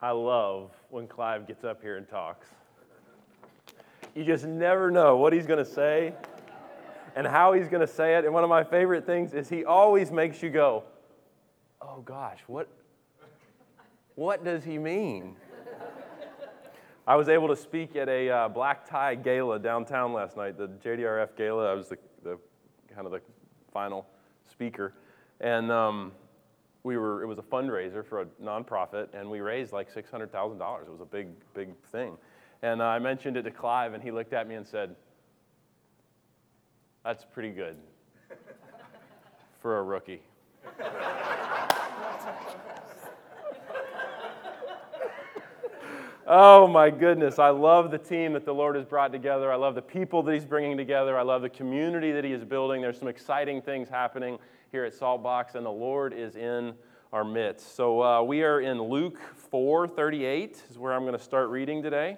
I love when Clive gets up here and talks. You just never know what he's going to say and how he's going to say it. And one of my favorite things is he always makes you go, "Oh gosh, what what does he mean?" I was able to speak at a uh, black tie gala downtown last night, the JDRF gala. I was the, the kind of the final speaker, and um, we were. It was a fundraiser for a nonprofit, and we raised like six hundred thousand dollars. It was a big, big thing, and I mentioned it to Clive, and he looked at me and said, "That's pretty good for a rookie." Oh my goodness. I love the team that the Lord has brought together. I love the people that He's bringing together. I love the community that He is building. There's some exciting things happening here at Saltbox, and the Lord is in our midst. So uh, we are in Luke 4 38, is where I'm going to start reading today.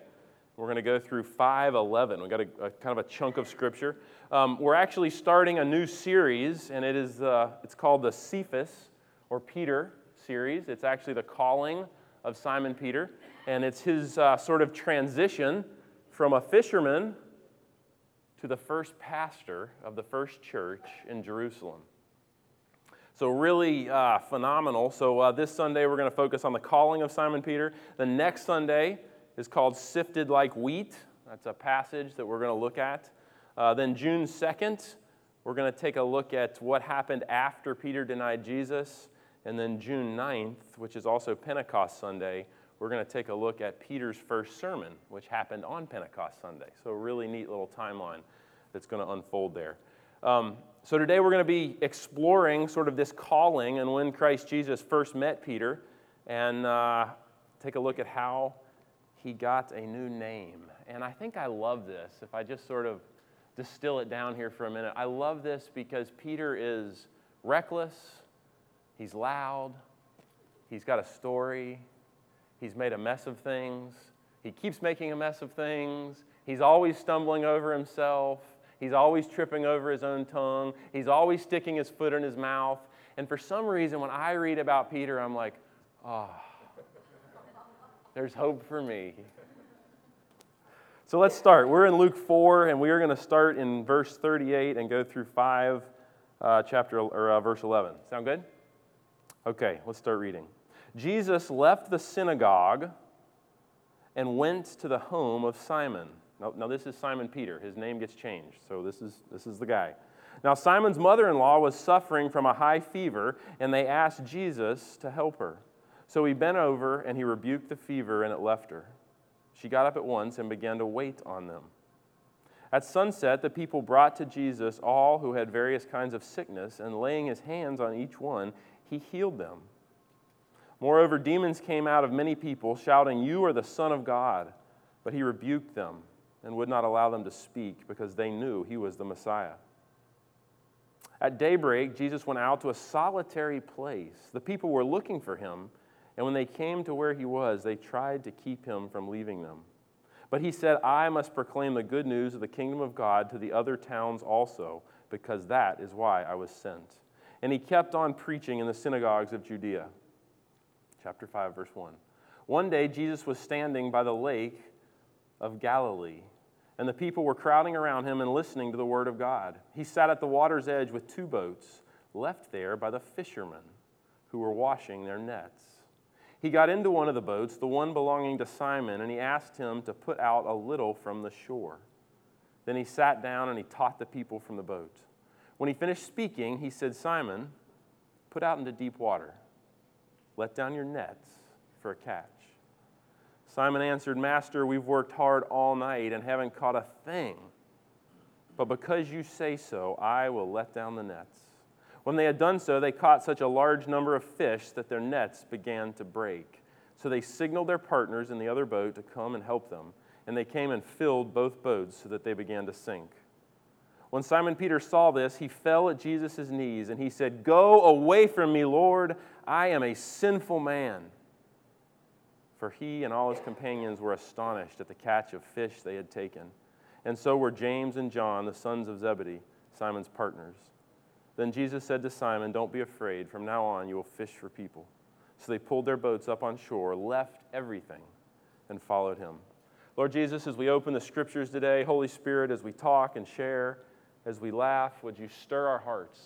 We're going to go through 511. We've got a, a kind of a chunk of scripture. Um, we're actually starting a new series, and it is, uh, it's called the Cephas or Peter series. It's actually the calling of Simon Peter and it's his uh, sort of transition from a fisherman to the first pastor of the first church in Jerusalem. So, really uh, phenomenal. So, uh, this Sunday we're going to focus on the calling of Simon Peter. The next Sunday is called Sifted Like Wheat. That's a passage that we're going to look at. Uh, then, June 2nd, we're going to take a look at what happened after Peter denied Jesus. And then, June 9th, which is also Pentecost Sunday, we're going to take a look at Peter's first sermon, which happened on Pentecost Sunday. So, a really neat little timeline that's going to unfold there. Um, so, today we're going to be exploring sort of this calling and when Christ Jesus first met Peter and uh, take a look at how he got a new name. And I think I love this. If I just sort of distill it down here for a minute, I love this because Peter is reckless, he's loud, he's got a story, He's made a mess of things. He keeps making a mess of things. He's always stumbling over himself. He's always tripping over his own tongue. He's always sticking his foot in his mouth. And for some reason, when I read about Peter, I'm like, oh, there's hope for me. So let's start. We're in Luke 4, and we are going to start in verse 38 and go through 5, uh, chapter, or uh, verse 11. Sound good? Okay, let's start reading. Jesus left the synagogue and went to the home of Simon. Now, this is Simon Peter. His name gets changed, so this is, this is the guy. Now, Simon's mother in law was suffering from a high fever, and they asked Jesus to help her. So he bent over and he rebuked the fever, and it left her. She got up at once and began to wait on them. At sunset, the people brought to Jesus all who had various kinds of sickness, and laying his hands on each one, he healed them. Moreover, demons came out of many people, shouting, You are the Son of God. But he rebuked them and would not allow them to speak because they knew he was the Messiah. At daybreak, Jesus went out to a solitary place. The people were looking for him, and when they came to where he was, they tried to keep him from leaving them. But he said, I must proclaim the good news of the kingdom of God to the other towns also, because that is why I was sent. And he kept on preaching in the synagogues of Judea chapter 5, verse 1. One day, Jesus was standing by the lake of Galilee, and the people were crowding around him and listening to the word of God. He sat at the water's edge with two boats, left there by the fishermen who were washing their nets. He got into one of the boats, the one belonging to Simon, and he asked him to put out a little from the shore. Then he sat down and he taught the people from the boat. When he finished speaking, he said, Simon, put out into deep water let down your nets for a catch. Simon answered, Master, we've worked hard all night and haven't caught a thing. But because you say so, I will let down the nets. When they had done so, they caught such a large number of fish that their nets began to break. So they signaled their partners in the other boat to come and help them. And they came and filled both boats so that they began to sink. When Simon Peter saw this, he fell at Jesus' knees and he said, Go away from me, Lord. I am a sinful man. For he and all his companions were astonished at the catch of fish they had taken. And so were James and John, the sons of Zebedee, Simon's partners. Then Jesus said to Simon, Don't be afraid. From now on, you will fish for people. So they pulled their boats up on shore, left everything, and followed him. Lord Jesus, as we open the scriptures today, Holy Spirit, as we talk and share, as we laugh, would you stir our hearts?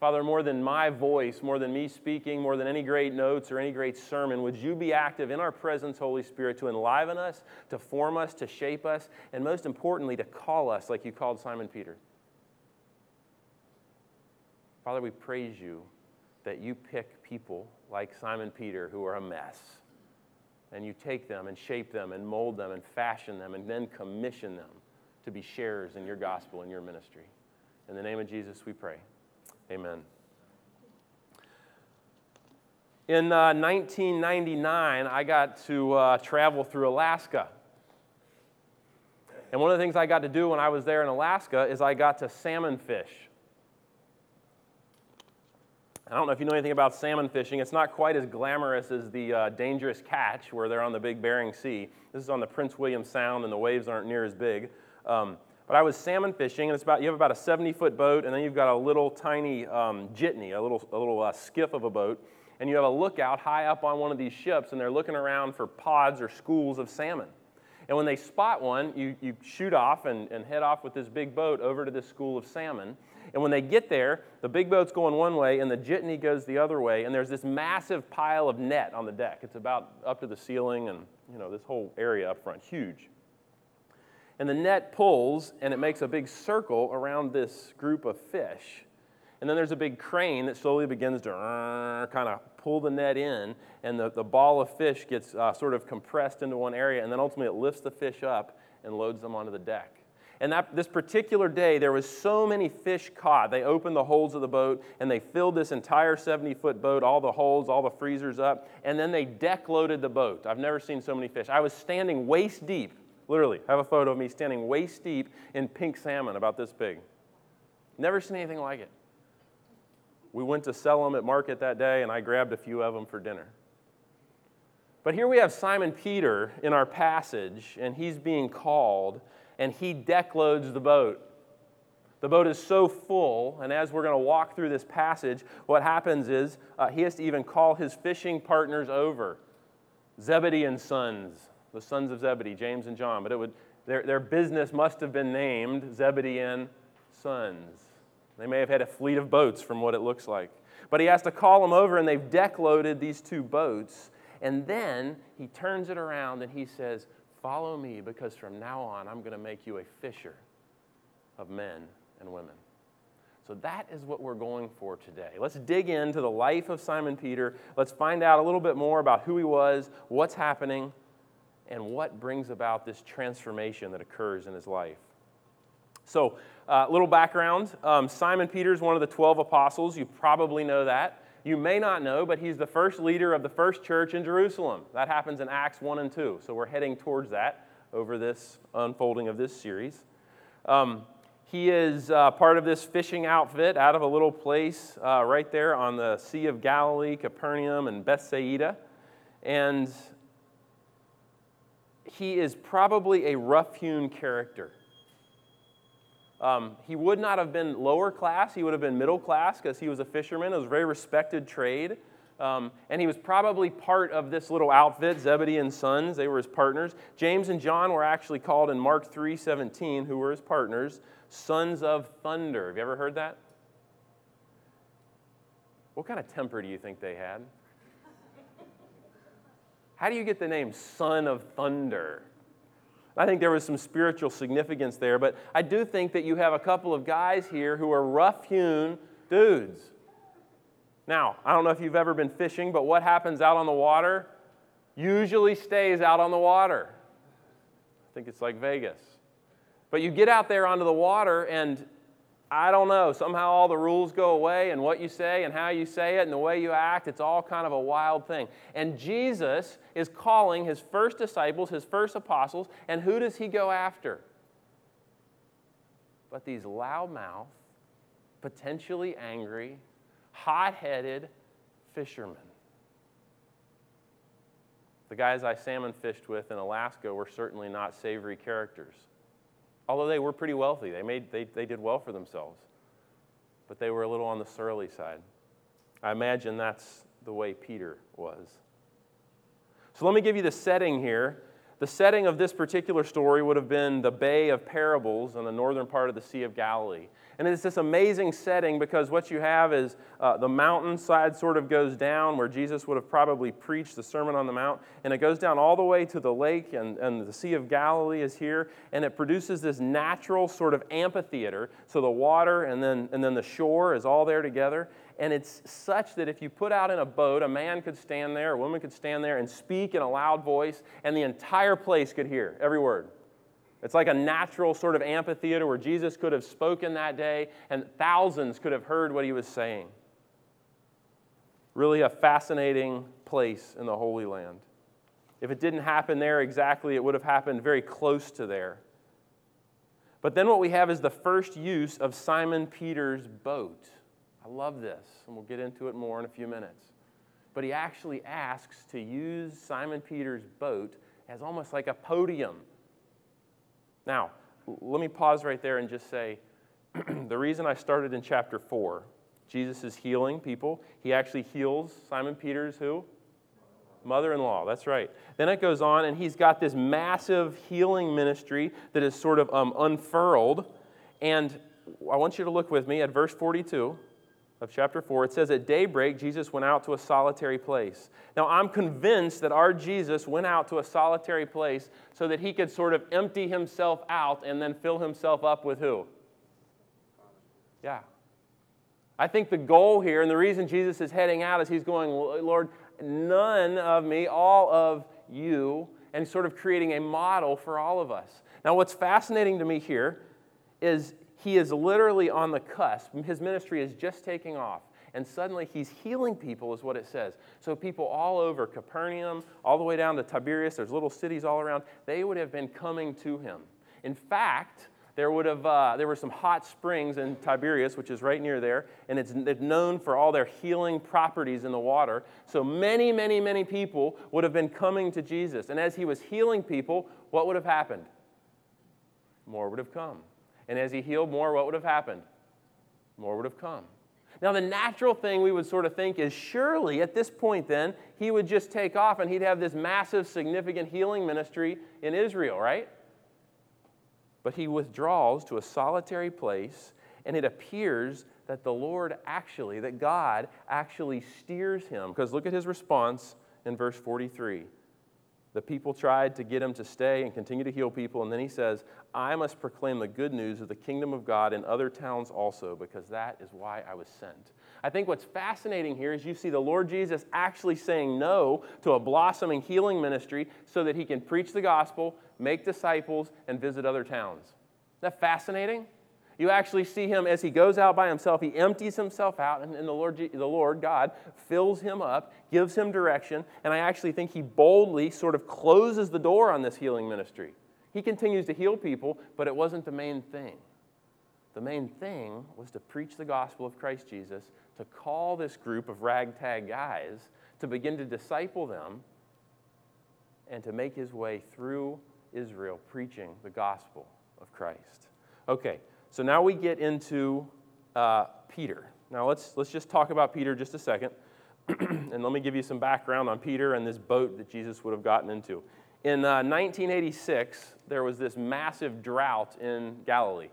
Father, more than my voice, more than me speaking, more than any great notes or any great sermon, would you be active in our presence, Holy Spirit, to enliven us, to form us, to shape us, and most importantly, to call us like you called Simon Peter? Father, we praise you that you pick people like Simon Peter who are a mess. And you take them and shape them and mold them and fashion them and then commission them to be sharers in your gospel and your ministry. In the name of Jesus, we pray. Amen. In uh, 1999, I got to uh, travel through Alaska. And one of the things I got to do when I was there in Alaska is I got to salmon fish. I don't know if you know anything about salmon fishing. It's not quite as glamorous as the uh, dangerous catch where they're on the big Bering Sea. This is on the Prince William Sound, and the waves aren't near as big. Um, but I was salmon fishing, and it's about you have about a 70 foot boat, and then you've got a little tiny um, jitney, a little a little uh, skiff of a boat, and you have a lookout high up on one of these ships, and they're looking around for pods or schools of salmon. And when they spot one, you, you shoot off and, and head off with this big boat over to this school of salmon. And when they get there, the big boat's going one way and the jitney goes the other way, and there's this massive pile of net on the deck. It's about up to the ceiling and, you know, this whole area up front, huge. And the net pulls and it makes a big circle around this group of fish. And then there's a big crane that slowly begins to kind of pull the net in, and the, the ball of fish gets uh, sort of compressed into one area, and then ultimately it lifts the fish up and loads them onto the deck. And that, this particular day, there was so many fish caught. They opened the holds of the boat and they filled this entire 70 foot boat, all the holds, all the freezers up, and then they deck loaded the boat. I've never seen so many fish. I was standing waist deep, literally, have a photo of me standing waist deep in pink salmon about this big. Never seen anything like it. We went to sell them at market that day, and I grabbed a few of them for dinner. But here we have Simon Peter in our passage, and he's being called and he deckloads the boat. The boat is so full, and as we're going to walk through this passage, what happens is uh, he has to even call his fishing partners over Zebedee and sons, the sons of Zebedee, James and John. But it would, their, their business must have been named Zebedee and Sons. They may have had a fleet of boats from what it looks like. But he has to call them over, and they've deckloaded these two boats. And then he turns it around and he says, Follow me because from now on I'm going to make you a fisher of men and women. So that is what we're going for today. Let's dig into the life of Simon Peter. Let's find out a little bit more about who he was, what's happening, and what brings about this transformation that occurs in his life. So, a uh, little background um, Simon Peter is one of the 12 apostles. You probably know that. You may not know, but he's the first leader of the first church in Jerusalem. That happens in Acts 1 and 2. So we're heading towards that over this unfolding of this series. Um, he is uh, part of this fishing outfit out of a little place uh, right there on the Sea of Galilee, Capernaum, and Bethsaida. And he is probably a rough hewn character. Um, he would not have been lower class, he would have been middle class because he was a fisherman. It was a very respected trade. Um, and he was probably part of this little outfit, Zebedee and Sons. They were his partners. James and John were actually called in Mark 3 17, who were his partners, sons of thunder. Have you ever heard that? What kind of temper do you think they had? How do you get the name Son of Thunder? I think there was some spiritual significance there, but I do think that you have a couple of guys here who are rough hewn dudes. Now, I don't know if you've ever been fishing, but what happens out on the water usually stays out on the water. I think it's like Vegas. But you get out there onto the water, and I don't know, somehow all the rules go away, and what you say, and how you say it, and the way you act, it's all kind of a wild thing. And Jesus is calling his first disciples, his first apostles, and who does he go after? But these loudmouth, potentially angry, hot headed fishermen. The guys I salmon fished with in Alaska were certainly not savory characters although they were pretty wealthy. They, made, they, they did well for themselves, but they were a little on the surly side. I imagine that's the way Peter was. So let me give you the setting here. The setting of this particular story would have been the Bay of Parables on the northern part of the Sea of Galilee. And it's this amazing setting because what you have is uh, the mountainside sort of goes down where Jesus would have probably preached the Sermon on the Mount. And it goes down all the way to the lake, and, and the Sea of Galilee is here. And it produces this natural sort of amphitheater. So the water and then, and then the shore is all there together. And it's such that if you put out in a boat, a man could stand there, a woman could stand there and speak in a loud voice, and the entire place could hear every word. It's like a natural sort of amphitheater where Jesus could have spoken that day and thousands could have heard what he was saying. Really a fascinating place in the Holy Land. If it didn't happen there exactly, it would have happened very close to there. But then what we have is the first use of Simon Peter's boat. I love this, and we'll get into it more in a few minutes. But he actually asks to use Simon Peter's boat as almost like a podium now, let me pause right there and just say the reason I started in chapter 4, Jesus is healing people. He actually heals Simon Peter's who? Mother in law, that's right. Then it goes on, and he's got this massive healing ministry that is sort of um, unfurled. And I want you to look with me at verse 42 of chapter 4, it says, At daybreak, Jesus went out to a solitary place. Now, I'm convinced that our Jesus went out to a solitary place so that he could sort of empty himself out and then fill himself up with who? Yeah. I think the goal here, and the reason Jesus is heading out is he's going, Lord, none of me, all of you, and sort of creating a model for all of us. Now, what's fascinating to me here is he is literally on the cusp. His ministry is just taking off. And suddenly he's healing people, is what it says. So, people all over Capernaum, all the way down to Tiberias, there's little cities all around, they would have been coming to him. In fact, there, would have, uh, there were some hot springs in Tiberias, which is right near there, and it's, it's known for all their healing properties in the water. So, many, many, many people would have been coming to Jesus. And as he was healing people, what would have happened? More would have come. And as he healed more, what would have happened? More would have come. Now, the natural thing we would sort of think is surely at this point, then, he would just take off and he'd have this massive, significant healing ministry in Israel, right? But he withdraws to a solitary place, and it appears that the Lord actually, that God actually steers him. Because look at his response in verse 43. The people tried to get him to stay and continue to heal people. And then he says, I must proclaim the good news of the kingdom of God in other towns also, because that is why I was sent. I think what's fascinating here is you see the Lord Jesus actually saying no to a blossoming healing ministry so that he can preach the gospel, make disciples, and visit other towns. Isn't that fascinating? You actually see him as he goes out by himself, he empties himself out, and, and the, Lord, the Lord God fills him up, gives him direction, and I actually think he boldly sort of closes the door on this healing ministry. He continues to heal people, but it wasn't the main thing. The main thing was to preach the gospel of Christ Jesus, to call this group of ragtag guys, to begin to disciple them, and to make his way through Israel preaching the gospel of Christ. Okay, so now we get into uh, Peter. Now let's, let's just talk about Peter just a second. and let me give you some background on Peter and this boat that Jesus would have gotten into. In uh, 1986, there was this massive drought in Galilee.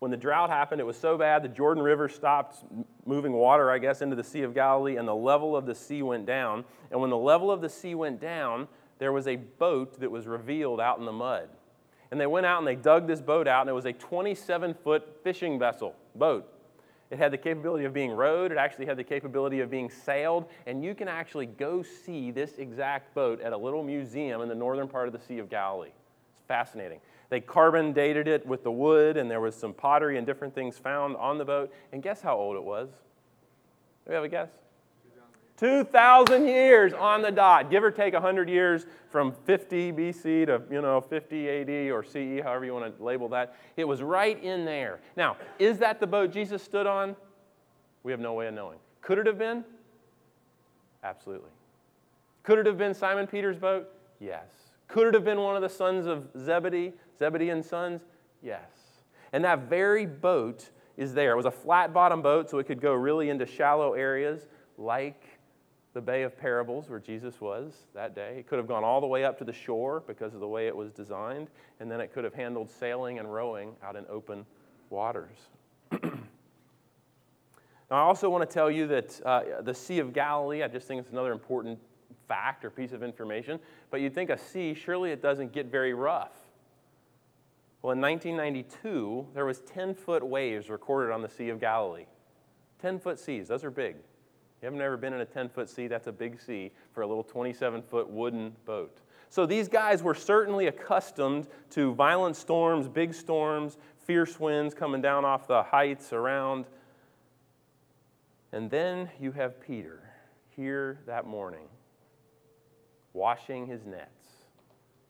When the drought happened, it was so bad the Jordan River stopped moving water, I guess, into the Sea of Galilee, and the level of the sea went down. And when the level of the sea went down, there was a boat that was revealed out in the mud. And they went out and they dug this boat out, and it was a 27 foot fishing vessel, boat. It had the capability of being rowed, it actually had the capability of being sailed, and you can actually go see this exact boat at a little museum in the northern part of the Sea of Galilee. It's fascinating. They carbon dated it with the wood, and there was some pottery and different things found on the boat. And guess how old it was? Do we have a guess? 2,000 years on the dot, give or take 100 years from 50 BC to, you know, 50 AD or CE, however you want to label that. It was right in there. Now, is that the boat Jesus stood on? We have no way of knowing. Could it have been? Absolutely. Could it have been Simon Peter's boat? Yes. Could it have been one of the sons of Zebedee, Zebedee and sons? Yes. And that very boat is there. It was a flat bottom boat, so it could go really into shallow areas like the Bay of Parables, where Jesus was that day. It could have gone all the way up to the shore because of the way it was designed, and then it could have handled sailing and rowing out in open waters. now, I also want to tell you that uh, the Sea of Galilee, I just think it's another important fact or piece of information, but you'd think a sea, surely it doesn't get very rough. Well, in 1992, there was 10-foot waves recorded on the Sea of Galilee. 10-foot seas, those are big. You haven't ever been in a 10 foot sea, that's a big sea for a little 27 foot wooden boat. So these guys were certainly accustomed to violent storms, big storms, fierce winds coming down off the heights around. And then you have Peter here that morning, washing his nets,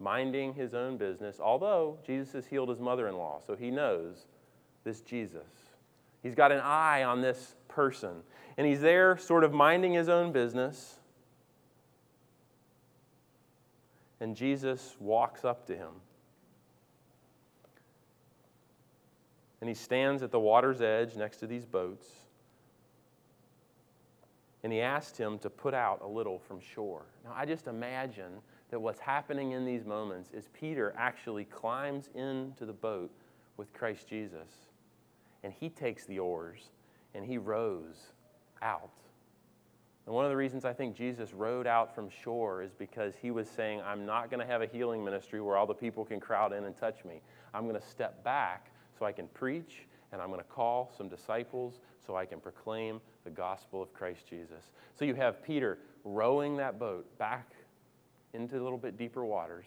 minding his own business, although Jesus has healed his mother in law, so he knows this Jesus. He's got an eye on this person and he's there sort of minding his own business. And Jesus walks up to him. And he stands at the water's edge next to these boats. And he asked him to put out a little from shore. Now, I just imagine that what's happening in these moments is Peter actually climbs into the boat with Christ Jesus. And he takes the oars and he rows out. And one of the reasons I think Jesus rowed out from shore is because he was saying, I'm not going to have a healing ministry where all the people can crowd in and touch me. I'm going to step back so I can preach, and I'm going to call some disciples so I can proclaim the gospel of Christ Jesus. So you have Peter rowing that boat back into a little bit deeper waters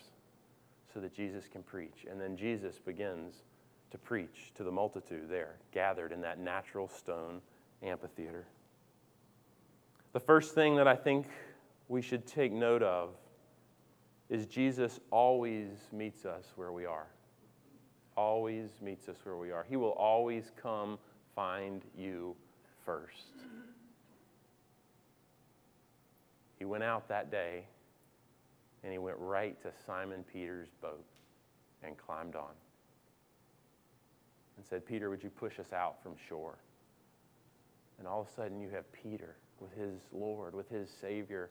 so that Jesus can preach. And then Jesus begins to preach to the multitude there, gathered in that natural stone amphitheater. The first thing that I think we should take note of is Jesus always meets us where we are. Always meets us where we are. He will always come find you first. He went out that day and he went right to Simon Peter's boat and climbed on and said, Peter, would you push us out from shore? And all of a sudden, you have Peter with his Lord, with his Savior,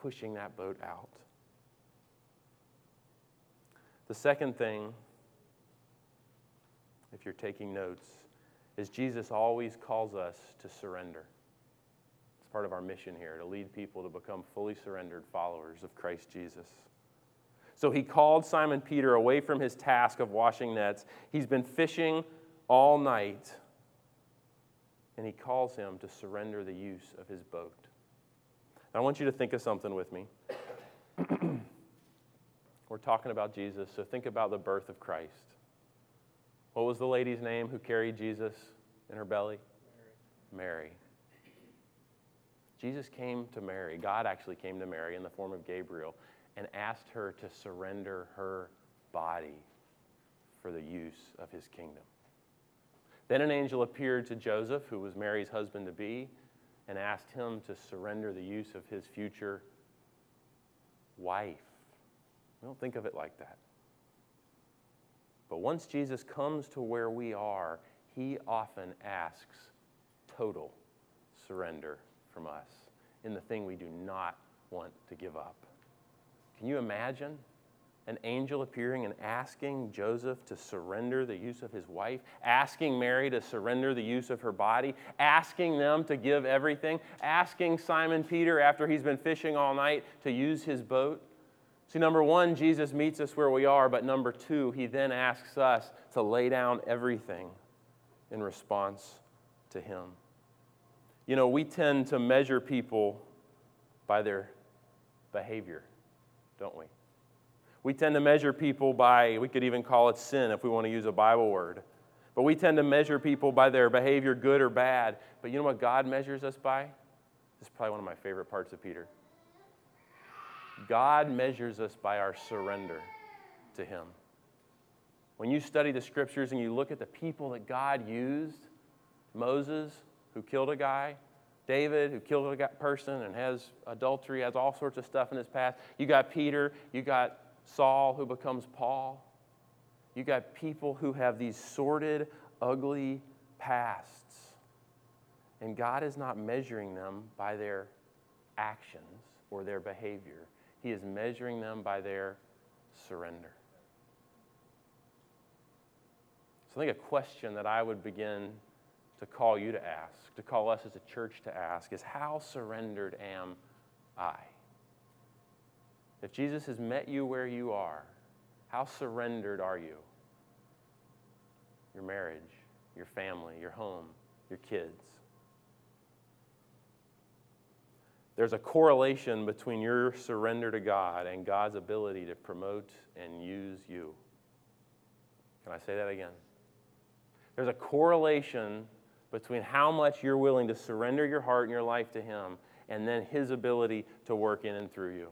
pushing that boat out. The second thing, if you're taking notes, is Jesus always calls us to surrender. It's part of our mission here to lead people to become fully surrendered followers of Christ Jesus. So he called Simon Peter away from his task of washing nets. He's been fishing all night and he calls him to surrender the use of his boat. Now, I want you to think of something with me. We're talking about Jesus, so think about the birth of Christ. What was the lady's name who carried Jesus in her belly? Mary. Mary. Jesus came to Mary. God actually came to Mary in the form of Gabriel and asked her to surrender her body for the use of his kingdom. Then an angel appeared to Joseph, who was Mary's husband to be, and asked him to surrender the use of his future wife. We don't think of it like that. But once Jesus comes to where we are, he often asks total surrender from us in the thing we do not want to give up. Can you imagine an angel appearing and asking Joseph to surrender the use of his wife, asking Mary to surrender the use of her body, asking them to give everything, asking Simon Peter, after he's been fishing all night, to use his boat. See, number one, Jesus meets us where we are, but number two, he then asks us to lay down everything in response to him. You know, we tend to measure people by their behavior, don't we? We tend to measure people by, we could even call it sin if we want to use a Bible word. But we tend to measure people by their behavior, good or bad. But you know what God measures us by? This is probably one of my favorite parts of Peter. God measures us by our surrender to Him. When you study the scriptures and you look at the people that God used, Moses, who killed a guy, David, who killed a person and has adultery, has all sorts of stuff in his past. You got Peter, you got Saul who becomes Paul. You got people who have these sordid, ugly pasts. And God is not measuring them by their actions or their behavior, He is measuring them by their surrender. So I think a question that I would begin to call you to ask, to call us as a church to ask, is how surrendered am I? If Jesus has met you where you are, how surrendered are you? Your marriage, your family, your home, your kids. There's a correlation between your surrender to God and God's ability to promote and use you. Can I say that again? There's a correlation between how much you're willing to surrender your heart and your life to Him and then His ability to work in and through you.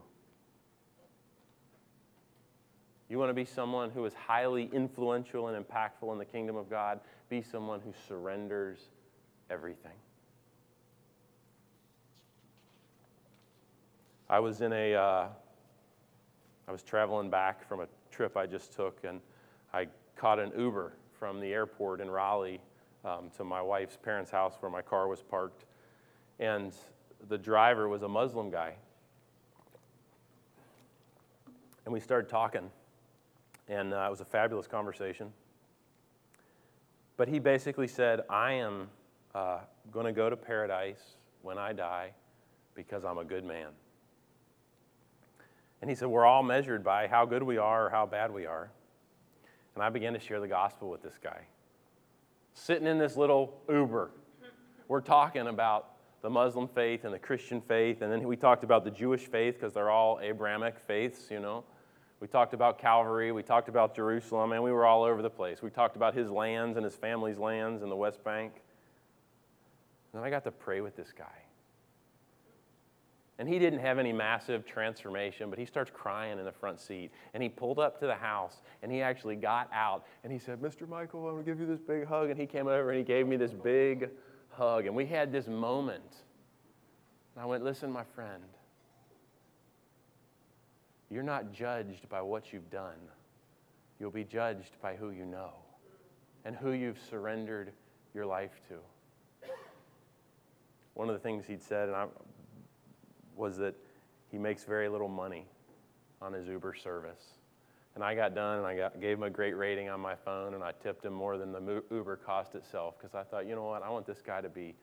You want to be someone who is highly influential and impactful in the kingdom of God? Be someone who surrenders everything. I was in a, uh, I was traveling back from a trip I just took, and I caught an Uber from the airport in Raleigh um, to my wife's parents' house where my car was parked. And the driver was a Muslim guy. And we started talking, and uh, it was a fabulous conversation. But he basically said, I am uh, going to go to paradise when I die because I'm a good man. And he said, We're all measured by how good we are or how bad we are. And I began to share the gospel with this guy. Sitting in this little Uber, we're talking about the Muslim faith and the Christian faith, and then we talked about the Jewish faith because they're all Abrahamic faiths, you know. We talked about Calvary, we talked about Jerusalem, and we were all over the place. We talked about his lands and his family's lands in the West Bank. And then I got to pray with this guy. And he didn't have any massive transformation, but he starts crying in the front seat. And he pulled up to the house and he actually got out and he said, Mr. Michael, I want to give you this big hug. And he came over and he gave me this big hug. And we had this moment. And I went, Listen, my friend, you're not judged by what you've done, you'll be judged by who you know and who you've surrendered your life to. One of the things he'd said, I was that he makes very little money on his Uber service. And I got done and I got, gave him a great rating on my phone and I tipped him more than the Uber cost itself because I thought, you know what, I want this guy to be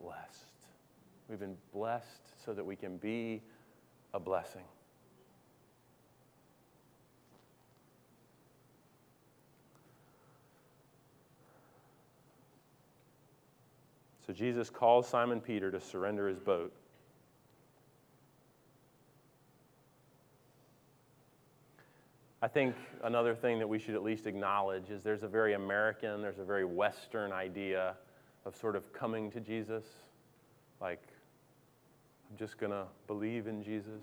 blessed. We've been blessed so that we can be a blessing. So Jesus calls Simon Peter to surrender his boat. I think another thing that we should at least acknowledge is there's a very American, there's a very Western idea of sort of coming to Jesus. Like, I'm just going to believe in Jesus.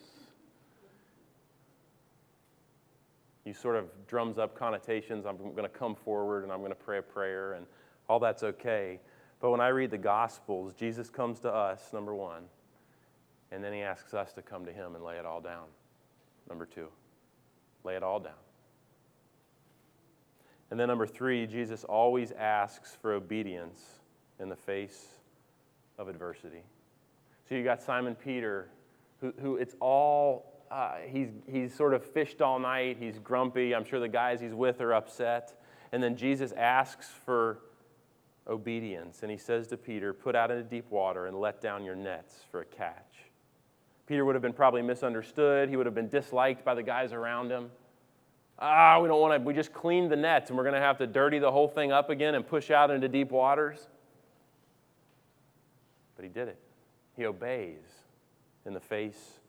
You sort of drums up connotations. I'm going to come forward and I'm going to pray a prayer, and all that's okay. But when I read the Gospels, Jesus comes to us, number one, and then he asks us to come to him and lay it all down, number two. Lay it all down. And then, number three, Jesus always asks for obedience in the face of adversity. So you got Simon Peter, who, who it's all, uh, he's, he's sort of fished all night. He's grumpy. I'm sure the guys he's with are upset. And then Jesus asks for obedience. And he says to Peter, Put out into deep water and let down your nets for a catch. Peter would have been probably misunderstood. He would have been disliked by the guys around him. Ah, we don't want to, we just cleaned the nets and we're going to have to dirty the whole thing up again and push out into deep waters. But he did it. He obeys in the face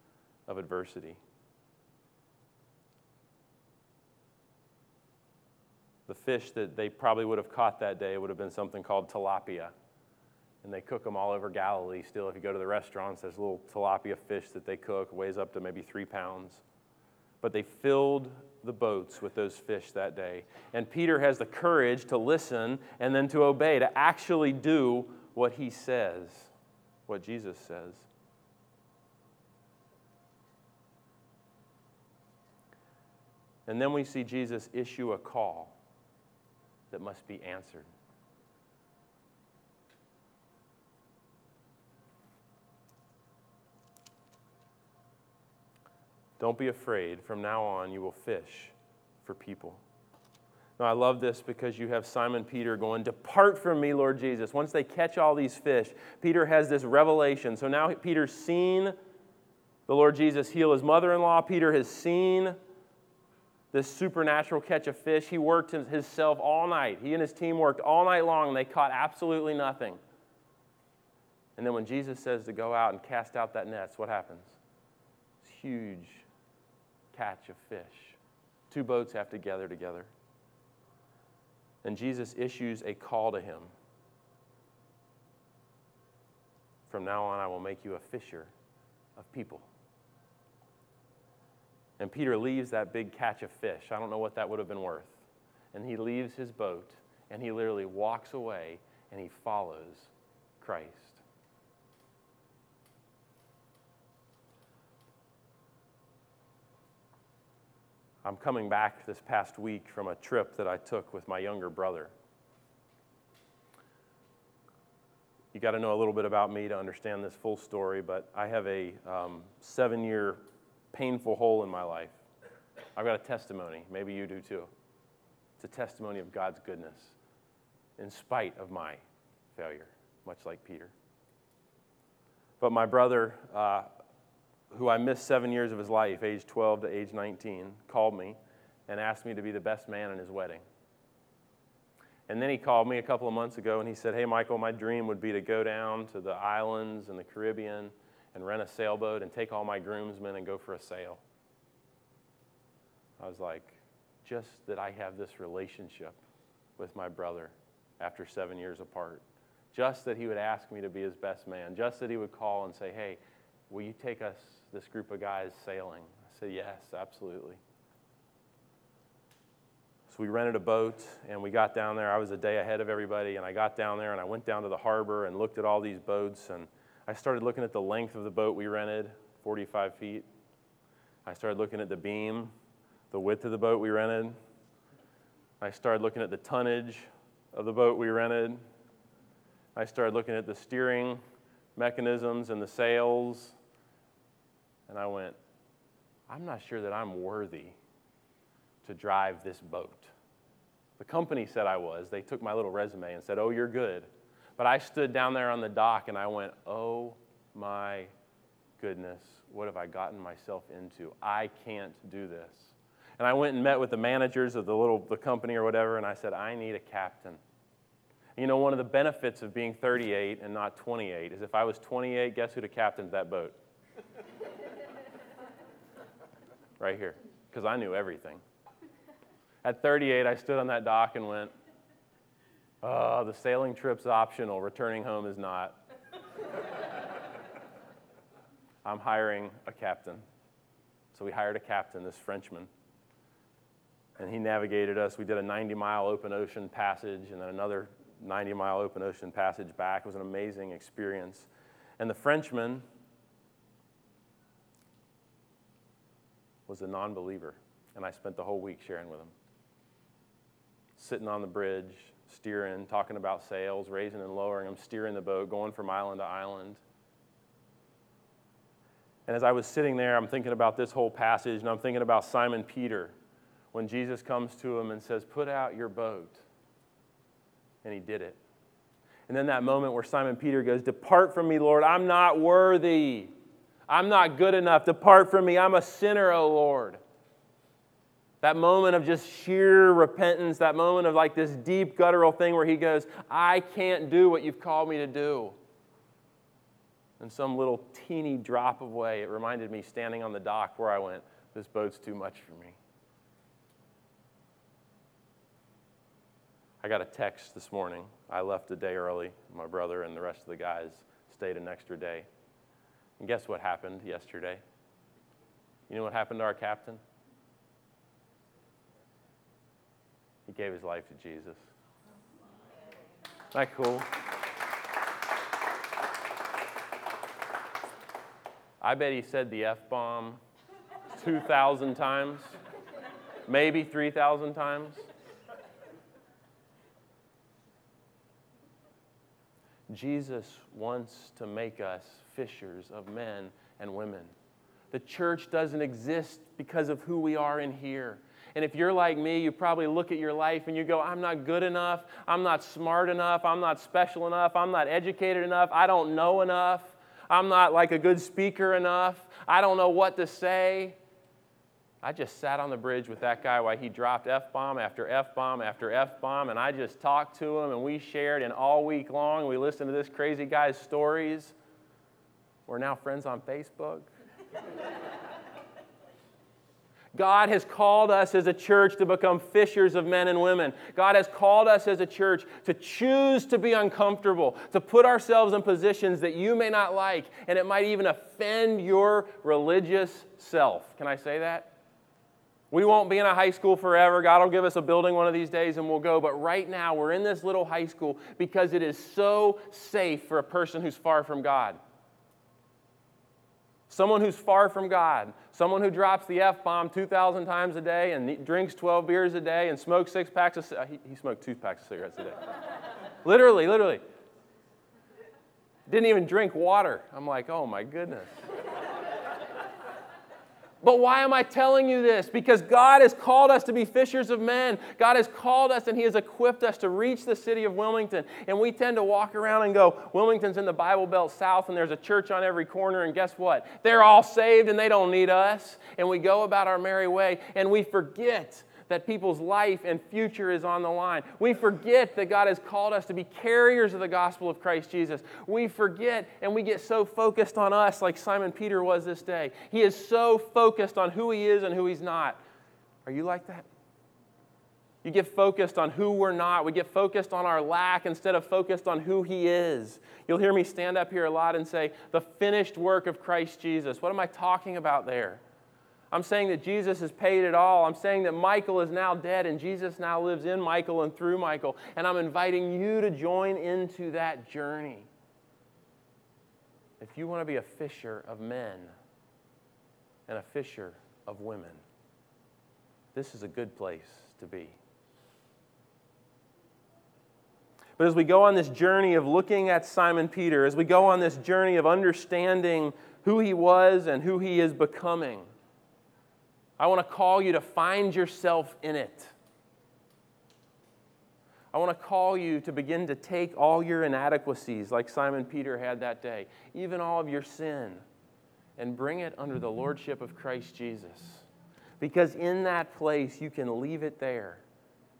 of adversity. The fish that they probably would have caught that day would have been something called tilapia and they cook them all over Galilee still. If you go to the restaurants, there's little tilapia fish that they cook, weighs up to maybe three pounds. But they filled the boats with those fish that day. And Peter has the courage to listen and then to obey, to actually do what he says, what Jesus says. And then we see Jesus issue a call that must be answered. Don't be afraid. From now on, you will fish for people. Now, I love this because you have Simon Peter going, Depart from me, Lord Jesus. Once they catch all these fish, Peter has this revelation. So now Peter's seen the Lord Jesus heal his mother in law. Peter has seen this supernatural catch of fish. He worked himself all night. He and his team worked all night long, and they caught absolutely nothing. And then when Jesus says to go out and cast out that nets, what happens? It's huge catch of fish. Two boats have to gather together. And Jesus issues a call to him. From now on, I will make you a fisher of people. And Peter leaves that big catch of fish. I don't know what that would have been worth. And he leaves his boat and he literally walks away and he follows Christ. I'm coming back this past week from a trip that I took with my younger brother. You got to know a little bit about me to understand this full story, but I have a um, seven year painful hole in my life. I've got a testimony. Maybe you do too. It's a testimony of God's goodness in spite of my failure, much like Peter. But my brother, uh, who I missed seven years of his life, age 12 to age 19, called me and asked me to be the best man in his wedding. And then he called me a couple of months ago and he said, Hey, Michael, my dream would be to go down to the islands and the Caribbean and rent a sailboat and take all my groomsmen and go for a sail. I was like, just that I have this relationship with my brother after seven years apart. Just that he would ask me to be his best man. Just that he would call and say, Hey, will you take us this group of guys sailing? I said, Yes, absolutely. So we rented a boat and we got down there. I was a day ahead of everybody, and I got down there and I went down to the harbor and looked at all these boats. And I started looking at the length of the boat we rented 45 feet. I started looking at the beam, the width of the boat we rented. I started looking at the tonnage of the boat we rented. I started looking at the steering mechanisms and the sails and I went, I'm not sure that I'm worthy to drive this boat. The company said I was. They took my little resume and said, Oh, you're good. But I stood down there on the dock and I went, Oh my goodness, what have I gotten myself into? I can't do this. And I went and met with the managers of the little the company or whatever, and I said, I need a captain. You know, one of the benefits of being 38 and not 28 is if I was 28, guess who the captain's that boat? right here because I knew everything. At 38, I stood on that dock and went, Oh, the sailing trip's optional, returning home is not. I'm hiring a captain. So we hired a captain, this Frenchman. And he navigated us. We did a 90 mile open ocean passage and then another 90 mile open ocean passage back. It was an amazing experience. And the Frenchman was a non believer, and I spent the whole week sharing with him. Sitting on the bridge, steering, talking about sails, raising and lowering them, steering the boat, going from island to island. And as I was sitting there, I'm thinking about this whole passage, and I'm thinking about Simon Peter when Jesus comes to him and says, Put out your boat. And he did it. And then that moment where Simon Peter goes, Depart from me, Lord, I'm not worthy. I'm not good enough. Depart from me. I'm a sinner, O Lord. That moment of just sheer repentance, that moment of like this deep guttural thing where he goes, I can't do what you've called me to do. In some little teeny drop of way, it reminded me standing on the dock where I went, This boat's too much for me. I got a text this morning. I left a day early. My brother and the rest of the guys stayed an extra day. And guess what happened yesterday? You know what happened to our captain? He gave his life to Jesus. Isn't that cool? I bet he said the F bomb 2,000 times, maybe 3,000 times. Jesus wants to make us fishers of men and women The church doesn't exist because of who we are in here. And if you're like me, you probably look at your life and you go, I'm not good enough. I'm not smart enough. I'm not special enough. I'm not educated enough. I don't know enough. I'm not like a good speaker enough. I don't know what to say. I just sat on the bridge with that guy while he dropped F bomb after F bomb after F bomb, and I just talked to him and we shared, and all week long we listened to this crazy guy's stories. We're now friends on Facebook. God has called us as a church to become fishers of men and women. God has called us as a church to choose to be uncomfortable, to put ourselves in positions that you may not like, and it might even offend your religious self. Can I say that? We won't be in a high school forever. God will give us a building one of these days and we'll go. But right now, we're in this little high school because it is so safe for a person who's far from God. Someone who's far from God, someone who drops the F bomb 2,000 times a day and drinks 12 beers a day and smokes six packs of uh, he, he smoked two packs of cigarettes a day. literally, literally. Didn't even drink water. I'm like, oh my goodness. But why am I telling you this? Because God has called us to be fishers of men. God has called us and He has equipped us to reach the city of Wilmington. And we tend to walk around and go, Wilmington's in the Bible Belt South, and there's a church on every corner, and guess what? They're all saved and they don't need us. And we go about our merry way, and we forget that people's life and future is on the line. We forget that God has called us to be carriers of the gospel of Christ Jesus. We forget and we get so focused on us, like Simon Peter was this day. He is so focused on who he is and who he's not. Are you like that? You get focused on who we're not. We get focused on our lack instead of focused on who He is. You'll hear me stand up here a lot and say, the finished work of Christ Jesus. What am I talking about there? I'm saying that Jesus has paid it all. I'm saying that Michael is now dead and Jesus now lives in Michael and through Michael. And I'm inviting you to join into that journey. If you want to be a fisher of men and a fisher of women, this is a good place to be. But as we go on this journey of looking at Simon Peter, as we go on this journey of understanding who he was and who he is becoming, I want to call you to find yourself in it. I want to call you to begin to take all your inadequacies, like Simon Peter had that day, even all of your sin, and bring it under the lordship of Christ Jesus. Because in that place, you can leave it there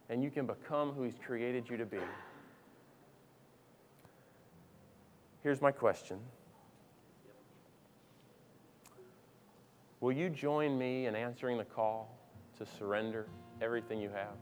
and you can become who He's created you to be. Here's my question. Will you join me in answering the call to surrender everything you have?